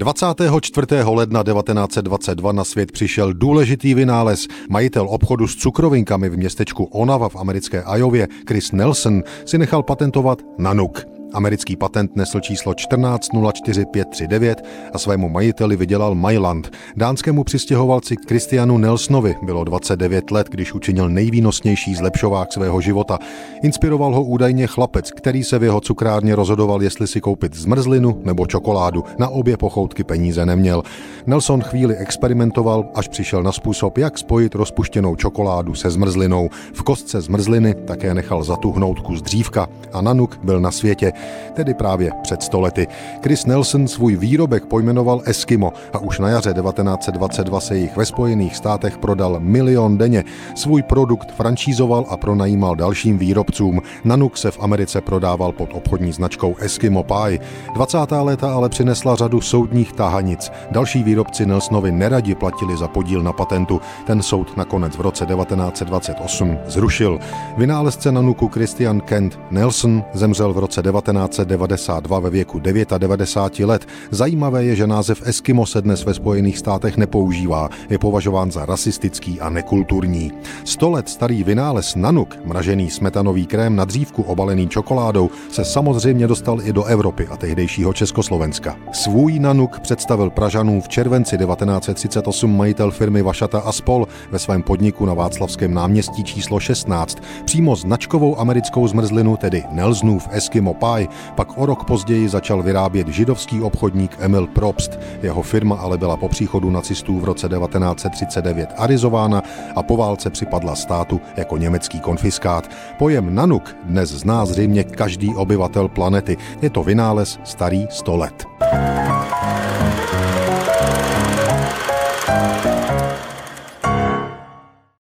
24. ledna 1922 na svět přišel důležitý vynález. Majitel obchodu s cukrovinkami v městečku Onava v americké Ajově, Chris Nelson, si nechal patentovat nanuk. Americký patent nesl číslo 1404539 a svému majiteli vydělal Mailand. Dánskému přistěhovalci Christianu Nelsonovi bylo 29 let, když učinil nejvýnosnější zlepšovák svého života. Inspiroval ho údajně chlapec, který se v jeho cukrárně rozhodoval, jestli si koupit zmrzlinu nebo čokoládu. Na obě pochoutky peníze neměl. Nelson chvíli experimentoval, až přišel na způsob, jak spojit rozpuštěnou čokoládu se zmrzlinou. V kostce zmrzliny také nechal zatuhnout kus dřívka a Nanuk byl na světě tedy právě před stolety. Chris Nelson svůj výrobek pojmenoval Eskimo a už na jaře 1922 se jich ve Spojených státech prodal milion denně. Svůj produkt franšízoval a pronajímal dalším výrobcům. Nanuk se v Americe prodával pod obchodní značkou Eskimo Pie. 20. léta ale přinesla řadu soudních tahanic. Další výrobci Nelsonovi neradi platili za podíl na patentu. Ten soud nakonec v roce 1928 zrušil. Vynálezce Nanuku Christian Kent Nelson zemřel v roce 19 1992 ve věku 99 let. Zajímavé je, že název Eskimo se dnes ve Spojených státech nepoužívá. Je považován za rasistický a nekulturní. Sto let starý vynález Nanuk, mražený smetanový krém na dřívku obalený čokoládou, se samozřejmě dostal i do Evropy a tehdejšího Československa. Svůj Nanuk představil Pražanům v červenci 1938 majitel firmy Vašata a spol ve svém podniku na Václavském náměstí číslo 16. Přímo značkovou americkou zmrzlinu, tedy Nelsonův Eskimo Pie, Hawaii, pak o rok později začal vyrábět židovský obchodník Emil Probst. Jeho firma ale byla po příchodu nacistů v roce 1939 arizována a po válce připadla státu jako německý konfiskát. Pojem nanuk dnes zná zřejmě každý obyvatel planety. Je to vynález starý 100 let.